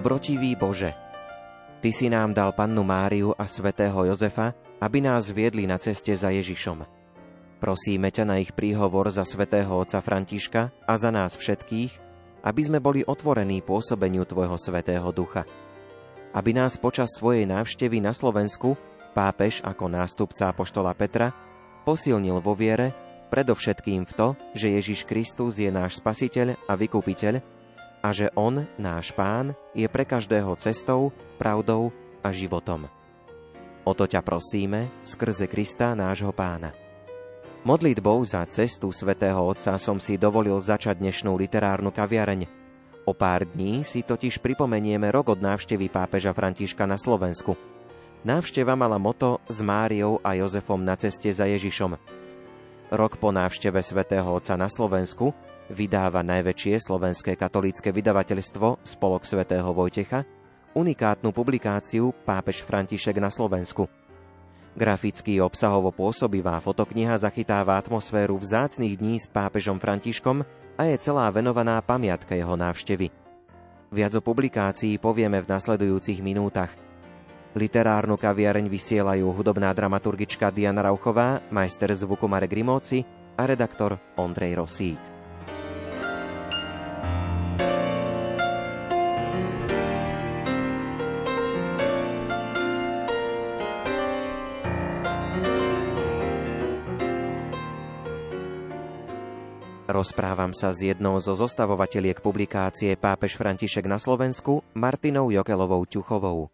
Dobrotivý Bože, Ty si nám dal pannu Máriu a svätého Jozefa, aby nás viedli na ceste za Ježišom. Prosíme ťa na ich príhovor za svätého otca Františka a za nás všetkých, aby sme boli otvorení pôsobeniu Tvojho svätého ducha. Aby nás počas svojej návštevy na Slovensku pápež ako nástupca apoštola Petra posilnil vo viere, predovšetkým v to, že Ježiš Kristus je náš spasiteľ a vykupiteľ, a že On, náš Pán, je pre každého cestou, pravdou a životom. O to ťa prosíme skrze Krista, nášho Pána. Modlitbou za cestu svätého Otca som si dovolil začať dnešnú literárnu kaviareň. O pár dní si totiž pripomenieme rok od návštevy pápeža Františka na Slovensku. Návšteva mala moto s Máriou a Jozefom na ceste za Ježišom. Rok po návšteve svätého Otca na Slovensku vydáva najväčšie slovenské katolícke vydavateľstvo Spolok svätého Vojtecha unikátnu publikáciu Pápež František na Slovensku. Graficky obsahovo pôsobivá fotokniha zachytáva atmosféru vzácných dní s pápežom Františkom a je celá venovaná pamiatke jeho návštevy. Viac o publikácii povieme v nasledujúcich minútach. Literárnu kaviareň vysielajú hudobná dramaturgička Diana Rauchová, majster zvuku Marek Rimóci a redaktor Ondrej Rosík. Rozprávam sa s jednou zo zostavovateľiek publikácie Pápež František na Slovensku, Martinou Jokelovou Ťuchovou.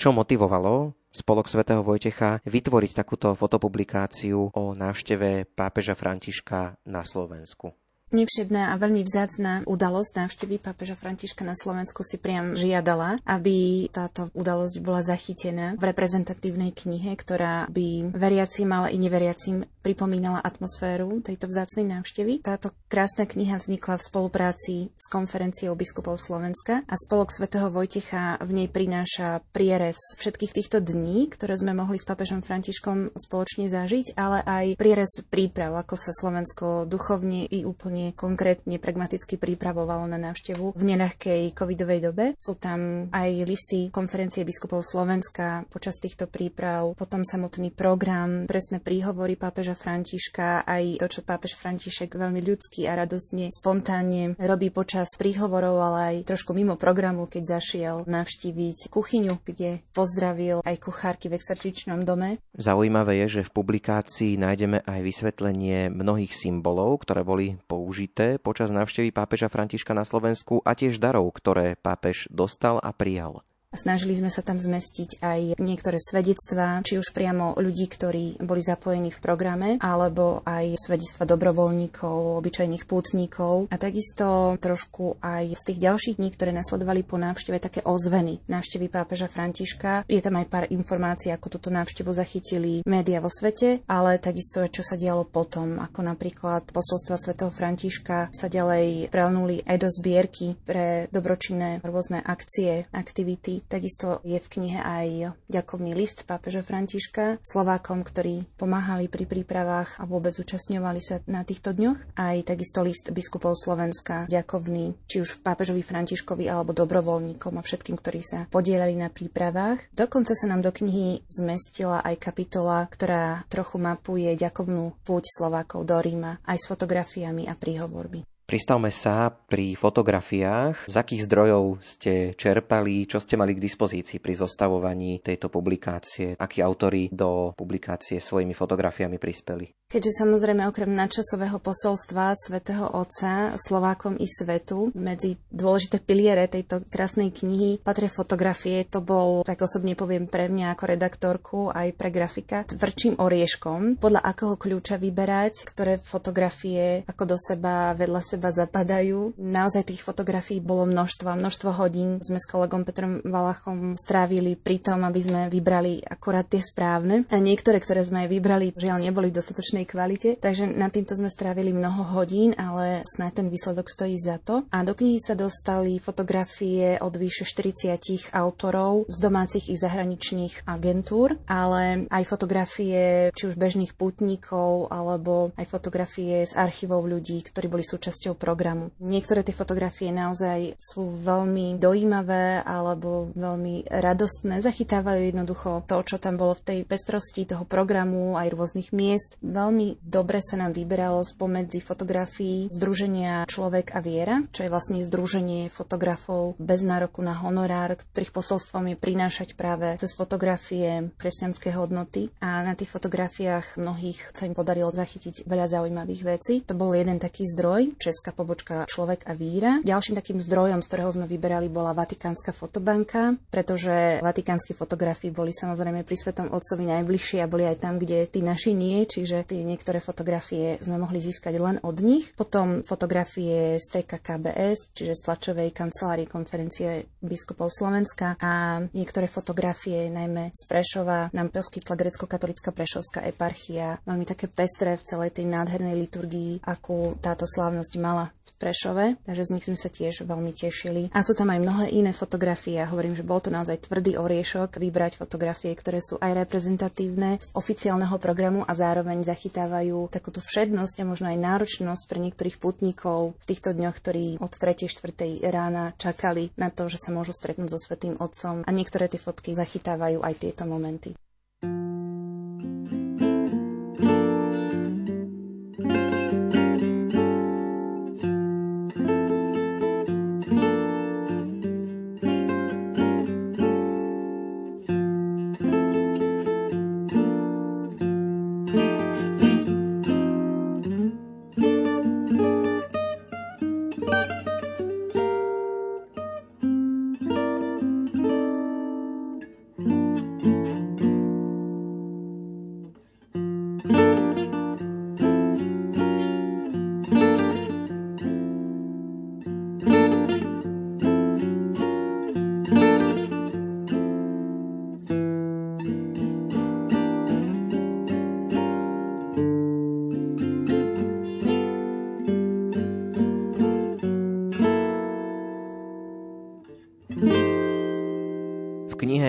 Čo motivovalo Spolok svätého Vojtecha vytvoriť takúto fotopublikáciu o návšteve pápeža Františka na Slovensku? Nevšedná a veľmi vzácná udalosť návštevy pápeža Františka na Slovensku si priam žiadala, aby táto udalosť bola zachytená v reprezentatívnej knihe, ktorá by veriacim, ale i neveriacim pripomínala atmosféru tejto vzácnej návštevy. Táto krásna kniha vznikla v spolupráci s konferenciou biskupov Slovenska a spolok svätého Vojtecha v nej prináša prierez všetkých týchto dní, ktoré sme mohli s papežom Františkom spoločne zažiť, ale aj prierez príprav, ako sa Slovensko duchovne i úplne konkrétne pragmaticky pripravovalo na návštevu v neľahkej covidovej dobe. Sú tam aj listy konferencie biskupov Slovenska počas týchto príprav, potom samotný program, presné príhovory pápeža Františka, aj to, čo pápež František veľmi ľudský a radostne, spontánne robí počas príhovorov, ale aj trošku mimo programu, keď zašiel navštíviť kuchyňu, kde pozdravil aj kuchárky v exerčičnom dome. Zaujímavé je, že v publikácii nájdeme aj vysvetlenie mnohých symbolov, ktoré boli použité počas návštevy pápeža Františka na Slovensku a tiež darov, ktoré pápež dostal a prijal. Snažili sme sa tam zmestiť aj niektoré svedectvá, či už priamo ľudí, ktorí boli zapojení v programe, alebo aj svedectva dobrovoľníkov, obyčajných pútnikov a takisto trošku aj z tých ďalších dní, ktoré nasledovali po návšteve, také ozveny návštevy pápeža Františka. Je tam aj pár informácií, ako túto návštevu zachytili média vo svete, ale takisto čo sa dialo potom, ako napríklad posolstva svätého Františka sa ďalej prelnuli aj do zbierky pre dobročinné rôzne akcie, aktivity Takisto je v knihe aj ďakovný list pápeža Františka Slovákom, ktorí pomáhali pri prípravách a vôbec zúčastňovali sa na týchto dňoch. Aj takisto list biskupov Slovenska ďakovný, či už pápežovi Františkovi alebo dobrovoľníkom a všetkým, ktorí sa podielali na prípravách. Dokonca sa nám do knihy zmestila aj kapitola, ktorá trochu mapuje ďakovnú púť Slovákov do Ríma aj s fotografiami a príhovormi. Pristavme sa pri fotografiách. Z akých zdrojov ste čerpali, čo ste mali k dispozícii pri zostavovaní tejto publikácie? Akí autory do publikácie svojimi fotografiami prispeli? Keďže samozrejme okrem nadčasového posolstva svätého Otca Slovákom i svetu medzi dôležité piliere tejto krásnej knihy patria fotografie. To bol, tak osobne poviem pre mňa ako redaktorku aj pre grafika, tvrdším orieškom, podľa akého kľúča vyberať, ktoré fotografie ako do seba vedľa zapadajú. Naozaj tých fotografií bolo množstvo, množstvo hodín. Sme s kolegom Petrom Valachom strávili pri tom, aby sme vybrali akorát tie správne. A niektoré, ktoré sme vybrali, žiaľ neboli v dostatočnej kvalite. Takže na týmto sme strávili mnoho hodín, ale snáď ten výsledok stojí za to. A do knihy sa dostali fotografie od vyše 40 autorov z domácich i zahraničných agentúr, ale aj fotografie či už bežných pútnikov alebo aj fotografie z archívov ľudí, ktorí boli súčasťou programu. Niektoré tie fotografie naozaj sú veľmi dojímavé alebo veľmi radostné, zachytávajú jednoducho to, čo tam bolo v tej pestrosti toho programu, aj rôznych miest. Veľmi dobre sa nám vyberalo spomedzi fotografií Združenia Človek a viera, čo je vlastne združenie fotografov bez nároku na honorár, ktorých posolstvom je prinášať práve cez fotografie kresťanské hodnoty a na tých fotografiách mnohých sa im podarilo zachytiť veľa zaujímavých vecí. To bol jeden taký zdroj, česká pobočka Človek a víra. Ďalším takým zdrojom, z ktorého sme vyberali, bola Vatikánska fotobanka, pretože vatikánske fotografie boli samozrejme pri Svetom Otcovi najbližšie a boli aj tam, kde tí naši nie, čiže tie niektoré fotografie sme mohli získať len od nich. Potom fotografie z TKKBS, čiže z tlačovej kancelárie konferencie biskupov Slovenska a niektoré fotografie, najmä z Prešova, nám poskytla grecko-katolická prešovská eparchia. Veľmi také pestré v celej tej nádhernej liturgii, akú táto slávnosť mala v Prešove, takže z nich sme sa tiež veľmi tešili. A sú tam aj mnohé iné fotografie. Ja hovorím, že bol to naozaj tvrdý oriešok vybrať fotografie, ktoré sú aj reprezentatívne z oficiálneho programu a zároveň zachytávajú takúto všednosť a možno aj náročnosť pre niektorých putníkov v týchto dňoch, ktorí od 3. 4. rána čakali na to, že sa môžu stretnúť so Svetým Otcom a niektoré tie fotky zachytávajú aj tieto momenty.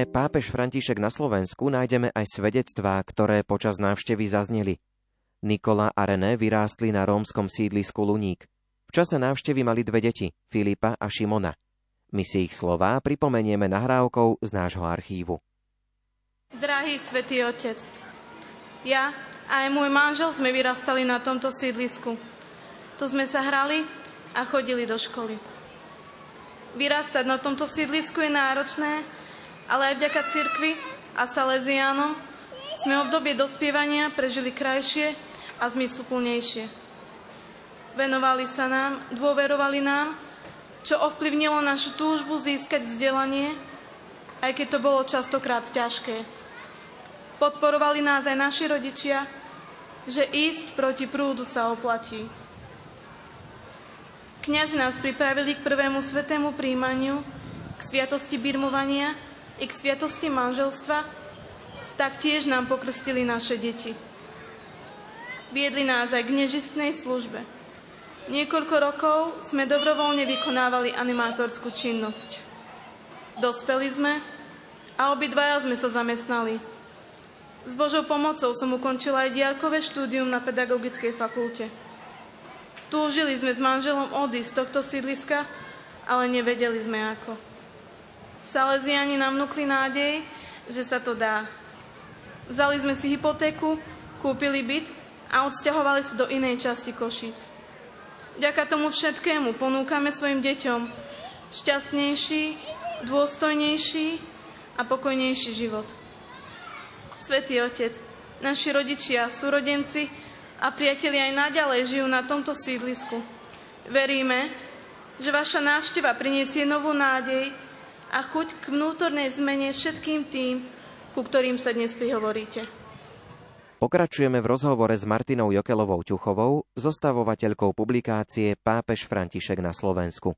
Pápež František na Slovensku nájdeme aj svedectvá, ktoré počas návštevy zazneli. Nikola a René vyrástli na rómskom sídlisku Luník. V čase návštevy mali dve deti, Filipa a Šimona. My si ich slová pripomenieme nahrávkou z nášho archívu. Drahý svätý Otec, ja a aj môj manžel sme vyrastali na tomto sídlisku. Tu sme sa hrali a chodili do školy. Vyrastať na tomto sídlisku je náročné, ale aj vďaka cirkvi a Salesiánom sme obdobie dospievania prežili krajšie a zmysluplnejšie. Venovali sa nám, dôverovali nám, čo ovplyvnilo našu túžbu získať vzdelanie, aj keď to bolo častokrát ťažké. Podporovali nás aj naši rodičia, že ísť proti prúdu sa oplatí. Kňazi nás pripravili k prvému svetému príjmaniu, k sviatosti birmovania i k sviatosti manželstva, tak tiež nám pokrstili naše deti. Viedli nás aj k nežistnej službe. Niekoľko rokov sme dobrovoľne vykonávali animátorskú činnosť. Dospeli sme a obidvaja sme sa zamestnali. S Božou pomocou som ukončila aj diarkové štúdium na pedagogickej fakulte. Túžili sme s manželom odísť z tohto sídliska, ale nevedeli sme ako. Salesiani nám vnúkli nádej, že sa to dá. Vzali sme si hypotéku, kúpili byt a odsťahovali sa do inej časti Košíc. Vďaka tomu všetkému ponúkame svojim deťom šťastnejší, dôstojnejší a pokojnejší život. Svetý Otec, naši rodičia, súrodenci a priatelia aj naďalej žijú na tomto sídlisku. Veríme, že vaša návšteva priniesie novú nádej a chuť k vnútornej zmene všetkým tým, ku ktorým sa dnes prihovoríte. Pokračujeme v rozhovore s Martinou Jokelovou Ťuchovou, zostavovateľkou publikácie Pápež František na Slovensku.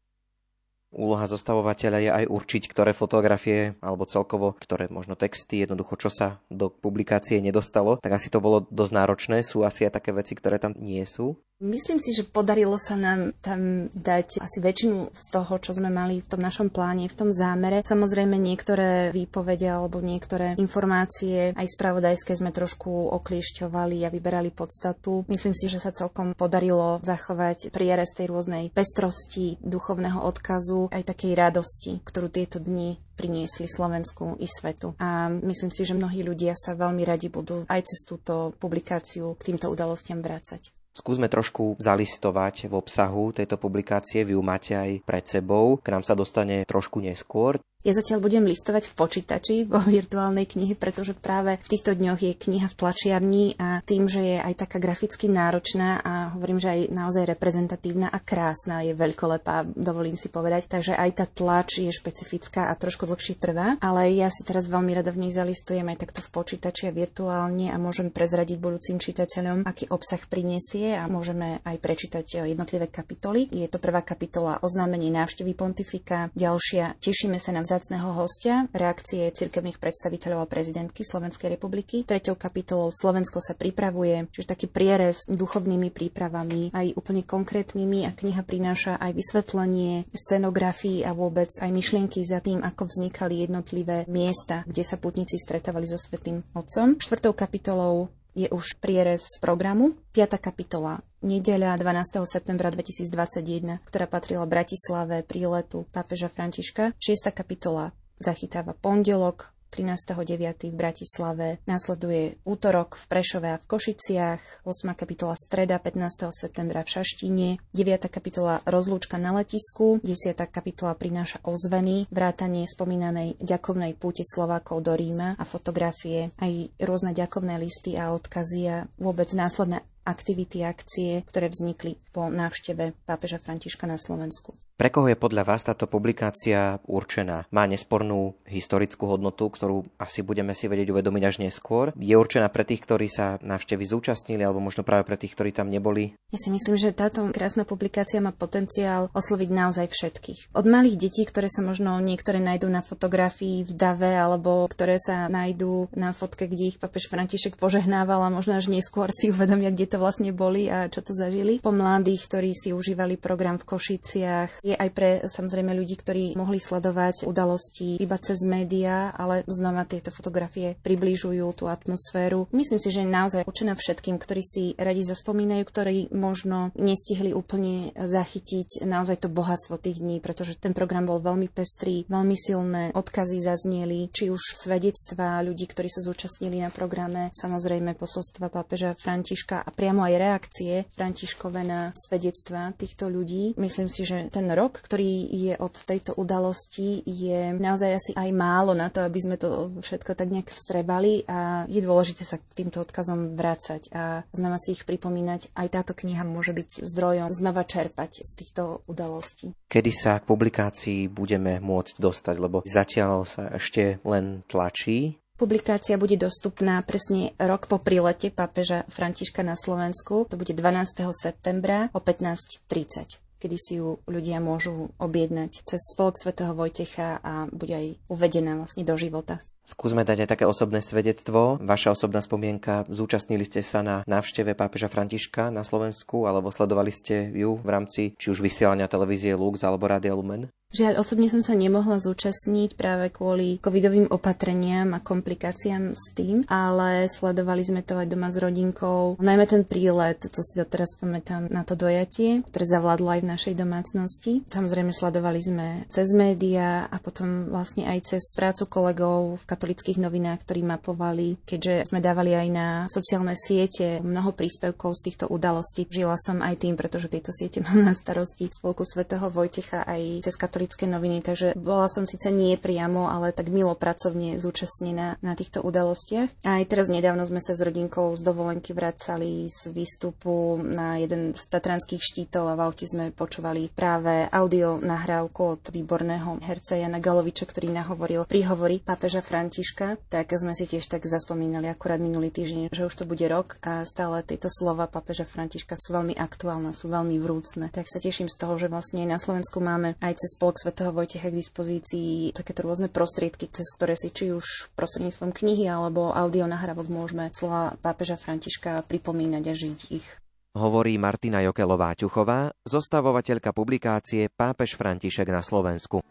Úloha zostavovateľa je aj určiť, ktoré fotografie alebo celkovo, ktoré možno texty, jednoducho čo sa do publikácie nedostalo, tak asi to bolo dosť náročné. Sú asi aj také veci, ktoré tam nie sú. Myslím si, že podarilo sa nám tam dať asi väčšinu z toho, čo sme mali v tom našom pláne, v tom zámere. Samozrejme niektoré výpovede alebo niektoré informácie aj spravodajské sme trošku okliešťovali a vyberali podstatu. Myslím si, že sa celkom podarilo zachovať prierez tej rôznej pestrosti, duchovného odkazu, aj takej radosti, ktorú tieto dni priniesli Slovensku i svetu. A myslím si, že mnohí ľudia sa veľmi radi budú aj cez túto publikáciu k týmto udalostiam vrácať. Skúsme trošku zalistovať v obsahu tejto publikácie. Vy ju máte aj pred sebou. K nám sa dostane trošku neskôr. Ja zatiaľ budem listovať v počítači vo virtuálnej knihe, pretože práve v týchto dňoch je kniha v tlačiarni a tým, že je aj taká graficky náročná a hovorím, že aj naozaj reprezentatívna a krásna, je veľkolepá, dovolím si povedať. Takže aj tá tlač je špecifická a trošku dlhšie trvá, ale ja si teraz veľmi rada v nej zalistujem aj takto v počítači a virtuálne a môžem prezradiť budúcim čitateľom, aký obsah prinesie a môžeme aj prečítať jednotlivé kapitoly. Je to prvá kapitola oznámenie návštevy pontifika, ďalšia tešíme sa na vzácného hostia, reakcie cirkevných predstaviteľov a prezidentky Slovenskej republiky. Treťou kapitolou Slovensko sa pripravuje, čiže taký prierez duchovnými prípravami, aj úplne konkrétnymi a kniha prináša aj vysvetlenie scenografii a vôbec aj myšlienky za tým, ako vznikali jednotlivé miesta, kde sa putníci stretávali so Svetým Otcom. Štvrtou kapitolou je už prierez programu. 5. kapitola nedeľa 12. septembra 2021, ktorá patrila Bratislave príletu pápeža Františka. 6. kapitola zachytáva pondelok 13.9. v Bratislave, nasleduje útorok v Prešove a v Košiciach, 8. kapitola streda 15. septembra v Šaštine, 9. kapitola rozlúčka na letisku, 10. kapitola prináša ozveny, vrátanie spomínanej ďakovnej púte Slovákov do Ríma a fotografie, aj rôzne ďakovné listy a odkazy a vôbec následné aktivity, akcie, ktoré vznikli po návšteve pápeža Františka na Slovensku. Pre koho je podľa vás táto publikácia určená? Má nespornú historickú hodnotu, ktorú asi budeme si vedieť uvedomiť až neskôr. Je určená pre tých, ktorí sa návštevy zúčastnili, alebo možno práve pre tých, ktorí tam neboli? Ja si myslím, že táto krásna publikácia má potenciál osloviť naozaj všetkých. Od malých detí, ktoré sa možno niektoré nájdú na fotografii v dave, alebo ktoré sa nájdú na fotke, kde ich papež František požehnával a možno až neskôr si uvedomia, kde to vlastne boli a čo to zažili. Po mladých, ktorí si užívali program v Košiciach, je aj pre samozrejme ľudí, ktorí mohli sledovať udalosti iba cez médiá, ale znova tieto fotografie približujú tú atmosféru. Myslím si, že je naozaj určená všetkým, ktorí si radi zaspomínajú, ktorí možno nestihli úplne zachytiť naozaj to bohatstvo tých dní, pretože ten program bol veľmi pestrý, veľmi silné odkazy zazneli, či už svedectva ľudí, ktorí sa zúčastnili na programe, samozrejme posolstva pápeža Františka a priamo aj reakcie Františkové na svedectva týchto ľudí. Myslím si, že ten rok, ktorý je od tejto udalosti, je naozaj asi aj málo na to, aby sme to všetko tak nejak vstrebali a je dôležité sa k týmto odkazom vrácať a znova si ich pripomínať. Aj táto kniha môže byť zdrojom znova čerpať z týchto udalostí. Kedy sa k publikácii budeme môcť dostať, lebo zatiaľ sa ešte len tlačí. Publikácia bude dostupná presne rok po prílete pápeža Františka na Slovensku. To bude 12. septembra o 15.30 kedy si ju ľudia môžu objednať cez spolok svätého Vojtecha a bude aj uvedená vlastne do života. Skúsme dať aj také osobné svedectvo. Vaša osobná spomienka, zúčastnili ste sa na návšteve pápeža Františka na Slovensku, alebo sledovali ste ju v rámci či už vysielania televízie Lux alebo Rádia Lumen? Žiaľ, osobne som sa nemohla zúčastniť práve kvôli covidovým opatreniam a komplikáciám s tým, ale sledovali sme to aj doma s rodinkou. Najmä ten prílet, to si doteraz pamätám na to dojatie, ktoré zavládlo aj v našej domácnosti. Samozrejme sledovali sme cez médiá a potom vlastne aj cez prácu kolegov v katolických novinách, ktorí mapovali, keďže sme dávali aj na sociálne siete mnoho príspevkov z týchto udalostí. Žila som aj tým, pretože tieto siete mám na starosti spolku svätého Vojtecha aj cez katolické noviny, takže bola som síce nie priamo, ale tak milo pracovne zúčastnená na týchto udalostiach. A aj teraz nedávno sme sa s rodinkou z dovolenky vracali z výstupu na jeden z tatranských štítov a v aute sme počúvali práve audio nahrávku od výborného herca Jana Galoviča, ktorý nahovoril príhovory pápeža Františka. Tak sme si tiež tak zaspomínali akurát minulý týždeň, že už to bude rok a stále tieto slova pápeža Františka sú veľmi aktuálne, sú veľmi vrúcne. Tak sa teším z toho, že vlastne na Slovensku máme aj cez spolok svätého Vojtecha k dispozícii takéto rôzne prostriedky, cez ktoré si či už prostredníctvom knihy alebo audio nahrávok môžeme slova pápeža Františka pripomínať a žiť ich. Hovorí Martina Jokelová-Ťuchová, zostavovateľka publikácie Pápež František na Slovensku.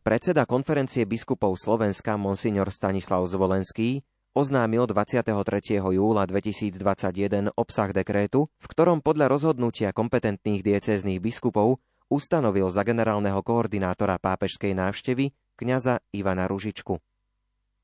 Predseda konferencie biskupov Slovenska Monsignor Stanislav Zvolenský oznámil 23. júla 2021 obsah dekrétu, v ktorom podľa rozhodnutia kompetentných diecéznych biskupov ustanovil za generálneho koordinátora pápežskej návštevy kňaza Ivana Ružičku.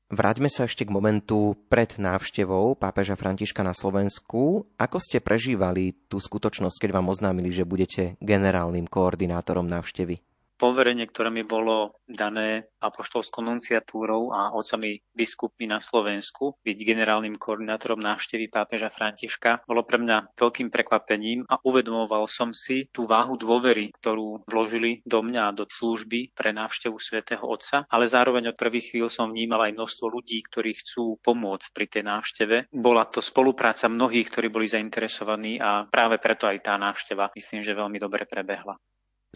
Vráťme sa ešte k momentu pred návštevou pápeža Františka na Slovensku. Ako ste prežívali tú skutočnosť, keď vám oznámili, že budete generálnym koordinátorom návštevy? Poverenie, ktoré mi bolo dané apoštolskou nunciatúrou a otcami biskupmi na Slovensku, byť generálnym koordinátorom návštevy pápeža Františka, bolo pre mňa veľkým prekvapením a uvedomoval som si tú váhu dôvery, ktorú vložili do mňa do služby pre návštevu svätého Otca, ale zároveň od prvých chvíľ som vnímal aj množstvo ľudí, ktorí chcú pomôcť pri tej návšteve. Bola to spolupráca mnohých, ktorí boli zainteresovaní a práve preto aj tá návšteva myslím, že veľmi dobre prebehla.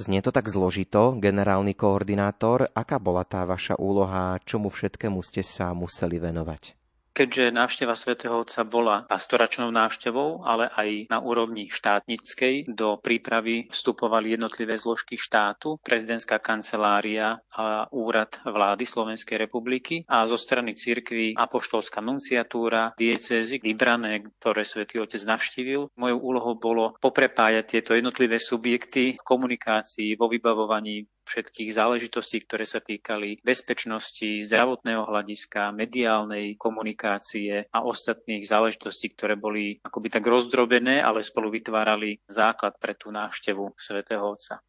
Znie to tak zložito, generálny koordinátor. Aká bola tá vaša úloha, čomu všetkému ste sa museli venovať? Keďže návšteva svätého Otca bola pastoračnou návštevou, ale aj na úrovni štátnickej, do prípravy vstupovali jednotlivé zložky štátu, prezidentská kancelária a úrad vlády Slovenskej republiky a zo strany cirkvy apoštolská nunciatúra, diecézy vybrané, ktoré svätý Otec navštívil. Mojou úlohou bolo poprepájať tieto jednotlivé subjekty v komunikácii, vo vybavovaní všetkých záležitostí, ktoré sa týkali bezpečnosti, zdravotného hľadiska, mediálnej komunikácie a ostatných záležitostí, ktoré boli akoby tak rozdrobené, ale spolu vytvárali základ pre tú návštevu svätého Otca.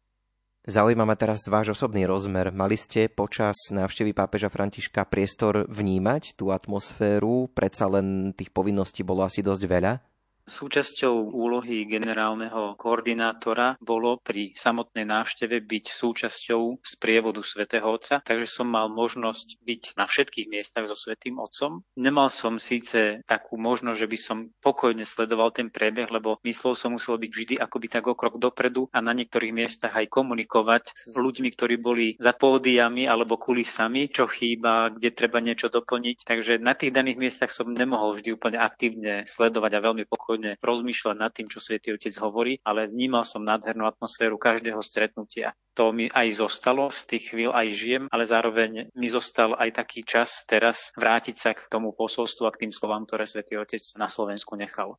Zaujíma ma teraz váš osobný rozmer. Mali ste počas návštevy pápeža Františka priestor vnímať tú atmosféru? Predsa len tých povinností bolo asi dosť veľa? Súčasťou úlohy generálneho koordinátora bolo pri samotnej návšteve byť súčasťou sprievodu svätého Otca, takže som mal možnosť byť na všetkých miestach so svätým Otcom. Nemal som síce takú možnosť, že by som pokojne sledoval ten priebeh, lebo myslel som musel byť vždy akoby tak o krok dopredu a na niektorých miestach aj komunikovať s ľuďmi, ktorí boli za pódiami alebo kulisami, čo chýba, kde treba niečo doplniť. Takže na tých daných miestach som nemohol vždy úplne aktívne sledovať a veľmi pokojne pokojne rozmýšľať nad tým, čo Svetý Otec hovorí, ale vnímal som nádhernú atmosféru každého stretnutia. To mi aj zostalo, z tých chvíľ aj žijem, ale zároveň mi zostal aj taký čas teraz vrátiť sa k tomu posolstvu a k tým slovám, ktoré Svetý Otec na Slovensku nechal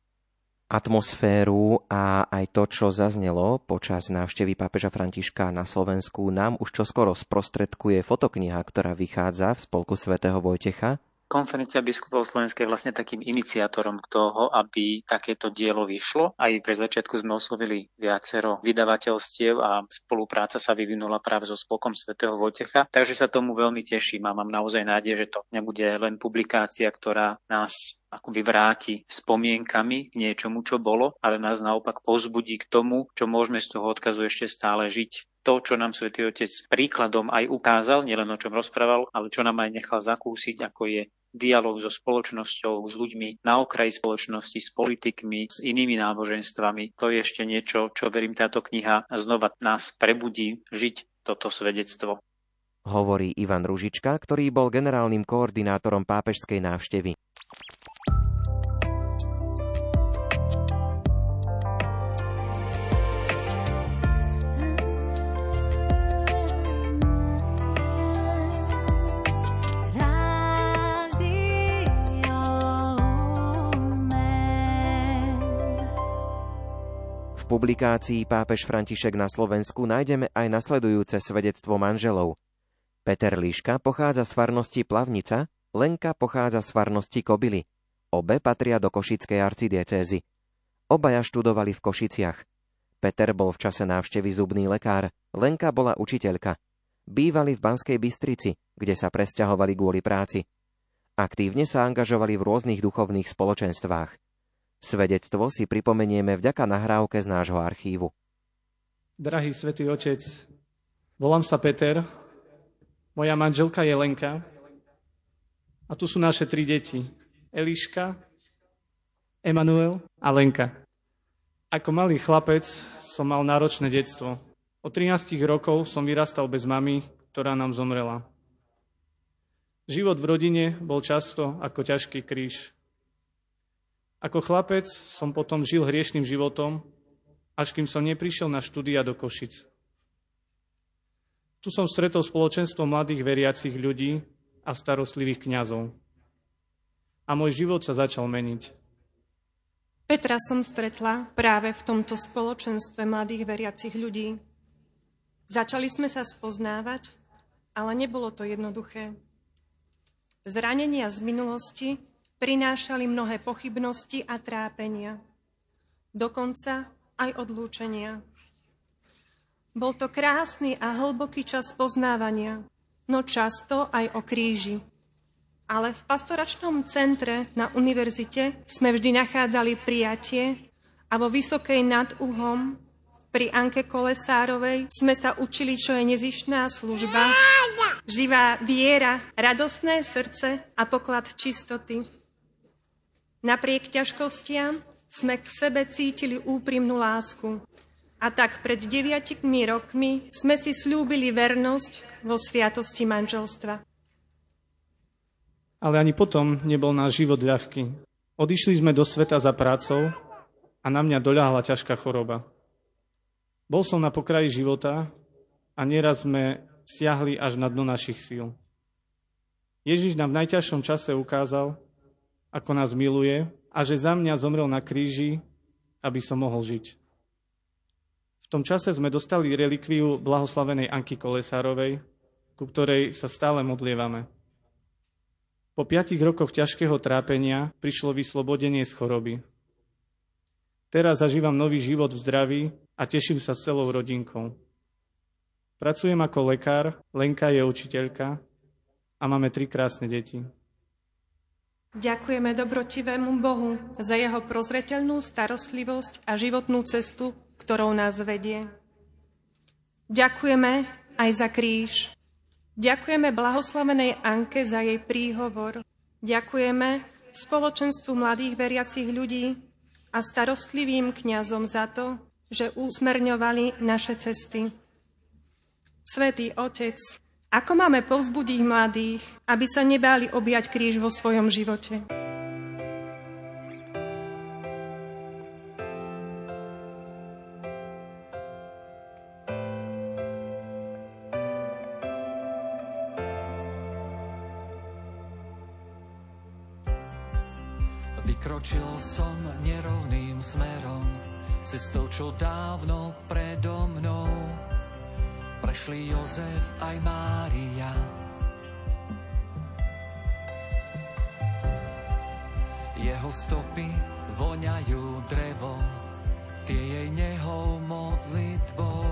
atmosféru a aj to, čo zaznelo počas návštevy pápeža Františka na Slovensku, nám už čoskoro sprostredkuje fotokniha, ktorá vychádza v spolku svätého Vojtecha. Konferencia biskupov Slovenskej je vlastne takým iniciátorom toho, aby takéto dielo vyšlo. Aj pre začiatku sme oslovili viacero vydavateľstiev a spolupráca sa vyvinula práve so Spolkom svätého Vojtecha. Takže sa tomu veľmi teším a mám naozaj nádej, že to nebude len publikácia, ktorá nás ako vyvráti spomienkami k niečomu, čo bolo, ale nás naopak pozbudí k tomu, čo môžeme z toho odkazu ešte stále žiť to, čo nám Svetý Otec príkladom aj ukázal, nielen o čom rozprával, ale čo nám aj nechal zakúsiť, ako je dialog so spoločnosťou, s ľuďmi na okraji spoločnosti, s politikmi, s inými náboženstvami. To je ešte niečo, čo verím táto kniha znova nás prebudí žiť toto svedectvo. Hovorí Ivan Ružička, ktorý bol generálnym koordinátorom pápežskej návštevy. Publikácii Pápež František na Slovensku nájdeme aj nasledujúce svedectvo manželov. Peter Líška pochádza z farnosti Plavnica, Lenka pochádza z farnosti Kobily. Obe patria do Košickej arcidiecézy. Obaja študovali v Košiciach. Peter bol v čase návštevy zubný lekár, Lenka bola učiteľka. Bývali v Banskej Bystrici, kde sa presťahovali kvôli práci. Aktívne sa angažovali v rôznych duchovných spoločenstvách. Svedectvo si pripomenieme vďaka nahrávke z nášho archívu. Drahý svätý Otec, volám sa Peter, moja manželka je Lenka a tu sú naše tri deti. Eliška, Emanuel a Lenka. Ako malý chlapec som mal náročné detstvo. Od 13 rokov som vyrastal bez mamy, ktorá nám zomrela. Život v rodine bol často ako ťažký kríž. Ako chlapec som potom žil hriešným životom, až kým som neprišiel na štúdia do Košic. Tu som stretol spoločenstvo mladých veriacich ľudí a starostlivých kňazov. A môj život sa začal meniť. Petra som stretla práve v tomto spoločenstve mladých veriacich ľudí. Začali sme sa spoznávať, ale nebolo to jednoduché. Zranenia z minulosti prinášali mnohé pochybnosti a trápenia, dokonca aj odlúčenia. Bol to krásny a hlboký čas poznávania, no často aj o kríži. Ale v pastoračnom centre na univerzite sme vždy nachádzali prijatie a vo Vysokej nad Uhom pri Anke Kolesárovej sme sa učili, čo je nezištná služba, živá viera, radostné srdce a poklad čistoty. Napriek ťažkostiam sme k sebe cítili úprimnú lásku. A tak pred deviatikmi rokmi sme si slúbili vernosť vo sviatosti manželstva. Ale ani potom nebol náš život ľahký. Odišli sme do sveta za prácou a na mňa doľahla ťažká choroba. Bol som na pokraji života a nieraz sme siahli až na dno našich síl. Ježiš nám v najťažšom čase ukázal, ako nás miluje a že za mňa zomrel na kríži, aby som mohol žiť. V tom čase sme dostali relikviu blahoslavenej Anky Kolesárovej, ku ktorej sa stále modlievame. Po piatich rokoch ťažkého trápenia prišlo vyslobodenie z choroby. Teraz zažívam nový život v zdraví a teším sa s celou rodinkou. Pracujem ako lekár, Lenka je učiteľka a máme tri krásne deti. Ďakujeme dobrotivému Bohu za jeho prozreteľnú starostlivosť a životnú cestu, ktorou nás vedie. Ďakujeme aj za kríž. Ďakujeme blahoslavenej Anke za jej príhovor. Ďakujeme spoločenstvu mladých veriacich ľudí a starostlivým kňazom za to, že usmerňovali naše cesty. Svetý Otec, ako máme povzbudiť mladých, aby sa nebáli objať kríž vo svojom živote? Vykročil som nerovným smerom, cestou, čo dávno predo mnou prešli Jozef aj Mária. Jeho stopy voňajú drevo, tie jej nehou modlitbou.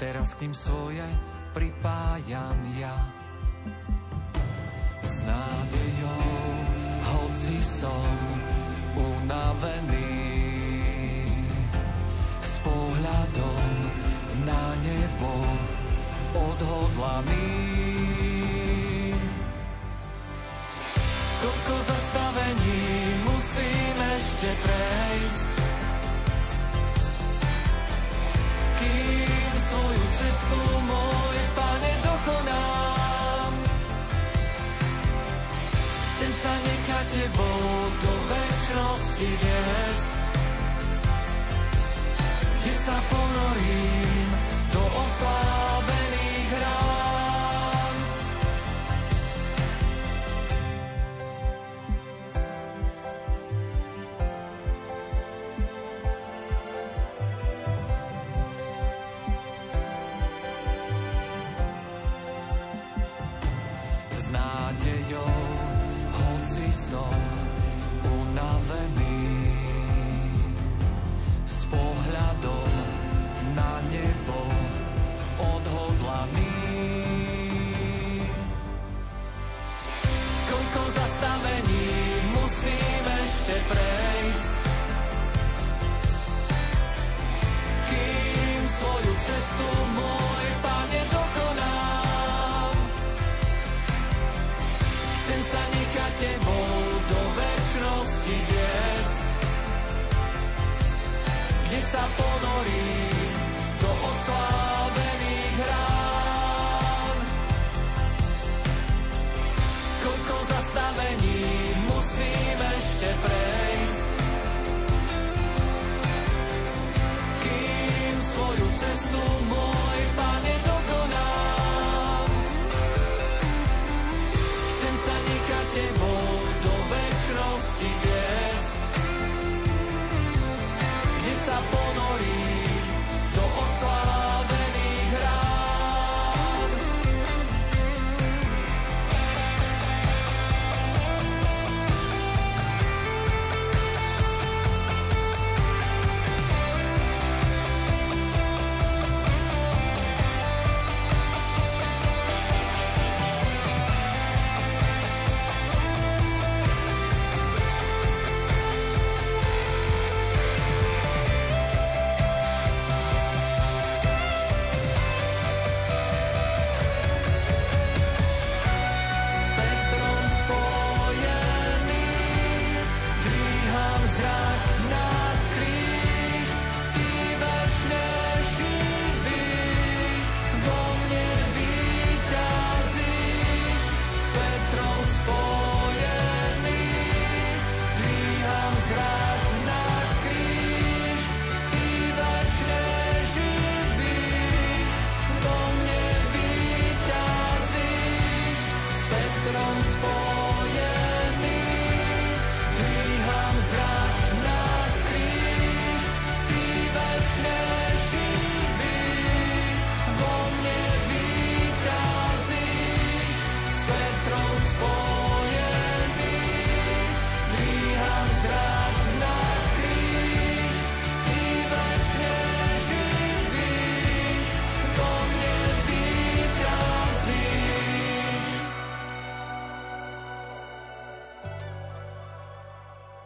Teraz k ním svoje pripájam ja. S nádejou, hoci som unavený, odhodlaný. Koľko zastavení musím ešte prejsť, kým svoju cestu môj pane dokonám. Chcem sa nechať tebou do väčšnosti viesť, kde sa ponorím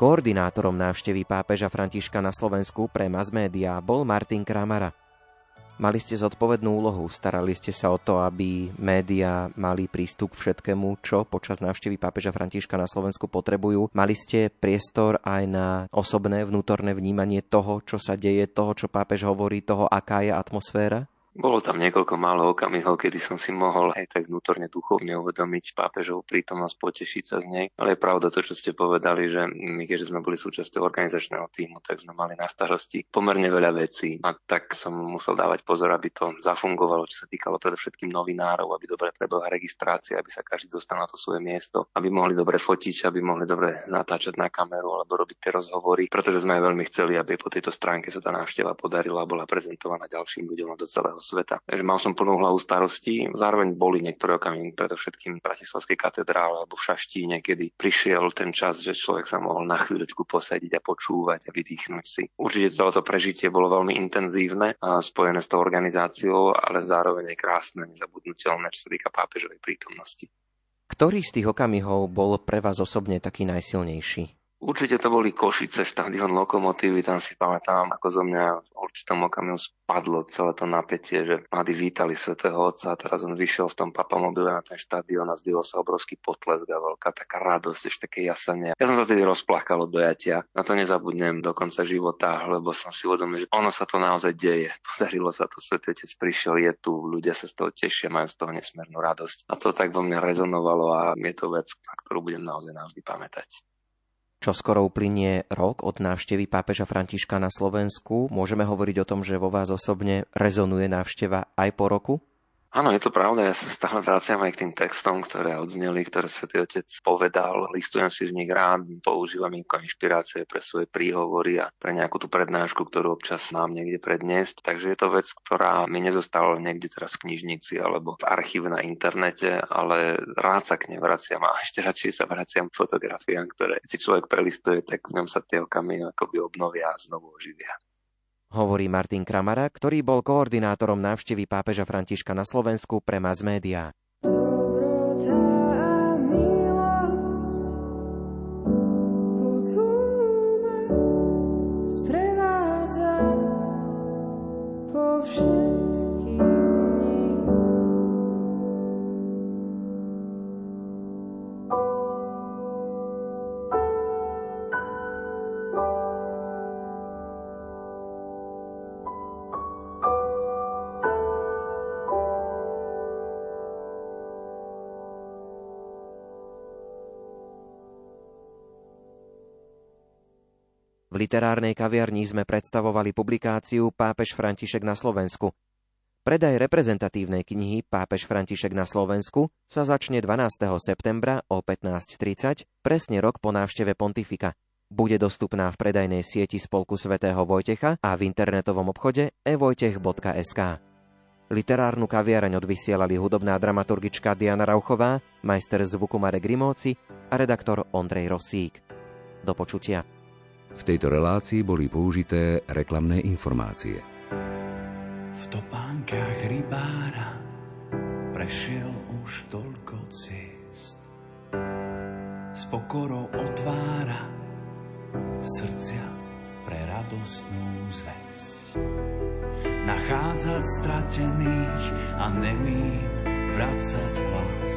Koordinátorom návštevy pápeža Františka na Slovensku pre mass bol Martin Kramara. Mali ste zodpovednú úlohu, starali ste sa o to, aby médiá mali prístup k všetkému, čo počas návštevy pápeža Františka na Slovensku potrebujú. Mali ste priestor aj na osobné vnútorné vnímanie toho, čo sa deje, toho, čo pápež hovorí, toho, aká je atmosféra? Bolo tam niekoľko málo okamihov, kedy som si mohol aj tak vnútorne duchovne uvedomiť pápežovú prítomnosť, potešiť sa z nej. Ale je pravda to, čo ste povedali, že my, keďže sme boli súčasťou organizačného týmu, tak sme mali na starosti pomerne veľa vecí. A tak som musel dávať pozor, aby to zafungovalo, čo sa týkalo predovšetkým novinárov, aby dobre prebehla registrácia, aby sa každý dostal na to svoje miesto, aby mohli dobre fotiť, aby mohli dobre natáčať na kameru alebo robiť tie rozhovory, pretože sme aj veľmi chceli, aby po tejto stránke sa tá návšteva podarila a bola prezentovaná ďalším ľuďom do celého sveta. Takže mal som plnú hlavu starostí. Zároveň boli niektoré okamihy, predovšetkým v Bratislavskej katedrále alebo v Šaštíne, kedy prišiel ten čas, že človek sa mohol na chvíľočku posadiť a počúvať a vydýchnuť si. Určite toto prežitie bolo veľmi intenzívne a spojené s tou organizáciou, ale zároveň aj krásne, nezabudnutelné, čo sa týka pápežovej prítomnosti. Ktorý z tých okamihov bol pre vás osobne taký najsilnejší? Určite to boli Košice, štadión Lokomotívy, tam si pamätám, ako zo mňa v určitom okamihu spadlo celé to napätie, že mladí vítali svätého Otca a teraz on vyšiel v tom papamobile na ten štadión a zdvihol sa obrovský potlesk a veľká taká radosť, ešte také jasanie. Ja som sa tedy rozplakal od dojatia. Na to nezabudnem do konca života, lebo som si uvedomil, že ono sa to naozaj deje. Podarilo sa to, svätý Otec prišiel, je tu, ľudia sa z toho tešia, majú z toho nesmernú radosť. A to tak vo mne rezonovalo a je to vec, na ktorú budem naozaj navždy pamätať. Čo skoro uplynie rok od návštevy pápeža Františka na Slovensku, môžeme hovoriť o tom, že vo vás osobne rezonuje návšteva aj po roku? Áno, je to pravda, ja sa stále vraciam aj k tým textom, ktoré odzneli, ktoré Svetý Otec povedal. Listujem si z nich rád, používam ich ako inšpirácie pre svoje príhovory a pre nejakú tú prednášku, ktorú občas mám niekde predniesť. Takže je to vec, ktorá mi nezostala niekde teraz v knižnici alebo v archíve na internete, ale rád sa k nej vraciam a ešte radšej sa vraciam k fotografiám, ktoré si človek prelistuje, tak v ňom sa tie okamy akoby obnovia a znovu oživia hovorí Martin Kramara, ktorý bol koordinátorom návštevy pápeža Františka na Slovensku pre mass media. V literárnej kaviarni sme predstavovali publikáciu Pápež František na Slovensku. Predaj reprezentatívnej knihy Pápež František na Slovensku sa začne 12. septembra o 15.30, presne rok po návšteve pontifika. Bude dostupná v predajnej sieti Spolku svätého Vojtecha a v internetovom obchode evojtech.sk. Literárnu kaviareň odvysielali hudobná dramaturgička Diana Rauchová, majster zvuku Marek Rimóci a redaktor Ondrej Rosík. Do počutia. V tejto relácii boli použité reklamné informácie. V topánkach rybára prešiel už toľko ciest. S pokorou otvára srdcia pre radostnú zväzť. Nachádzať stratených a nemým vracať hlas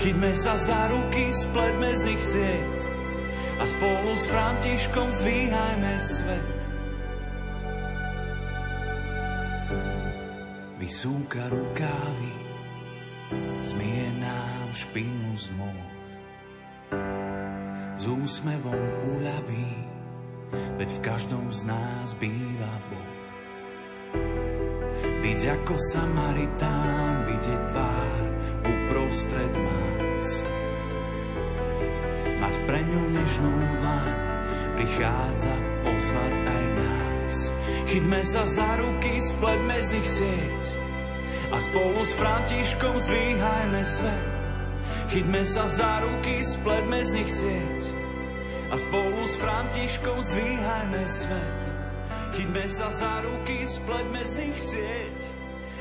Chyťme sa za ruky, spletme z nich sieť a spolu s Františkom zvíhajme svet. Vysúka rukávy, zmie nám špinu z môh. S úsmevom uľaví, veď v každom z nás býva Boh. Byť ako Samaritán, vidieť tvár uprostred más. Mať pre ňu nežnú dlaň, prichádza pozvať aj nás. Chytme sa za ruky, spletme z nich sieť a spolu s Františkom zdvíhajme svet. Chytme sa za ruky, spletme z nich sieť a spolu s Františkom zdvíhajme svet. Chytme sa za ruky, spletme z nich sieť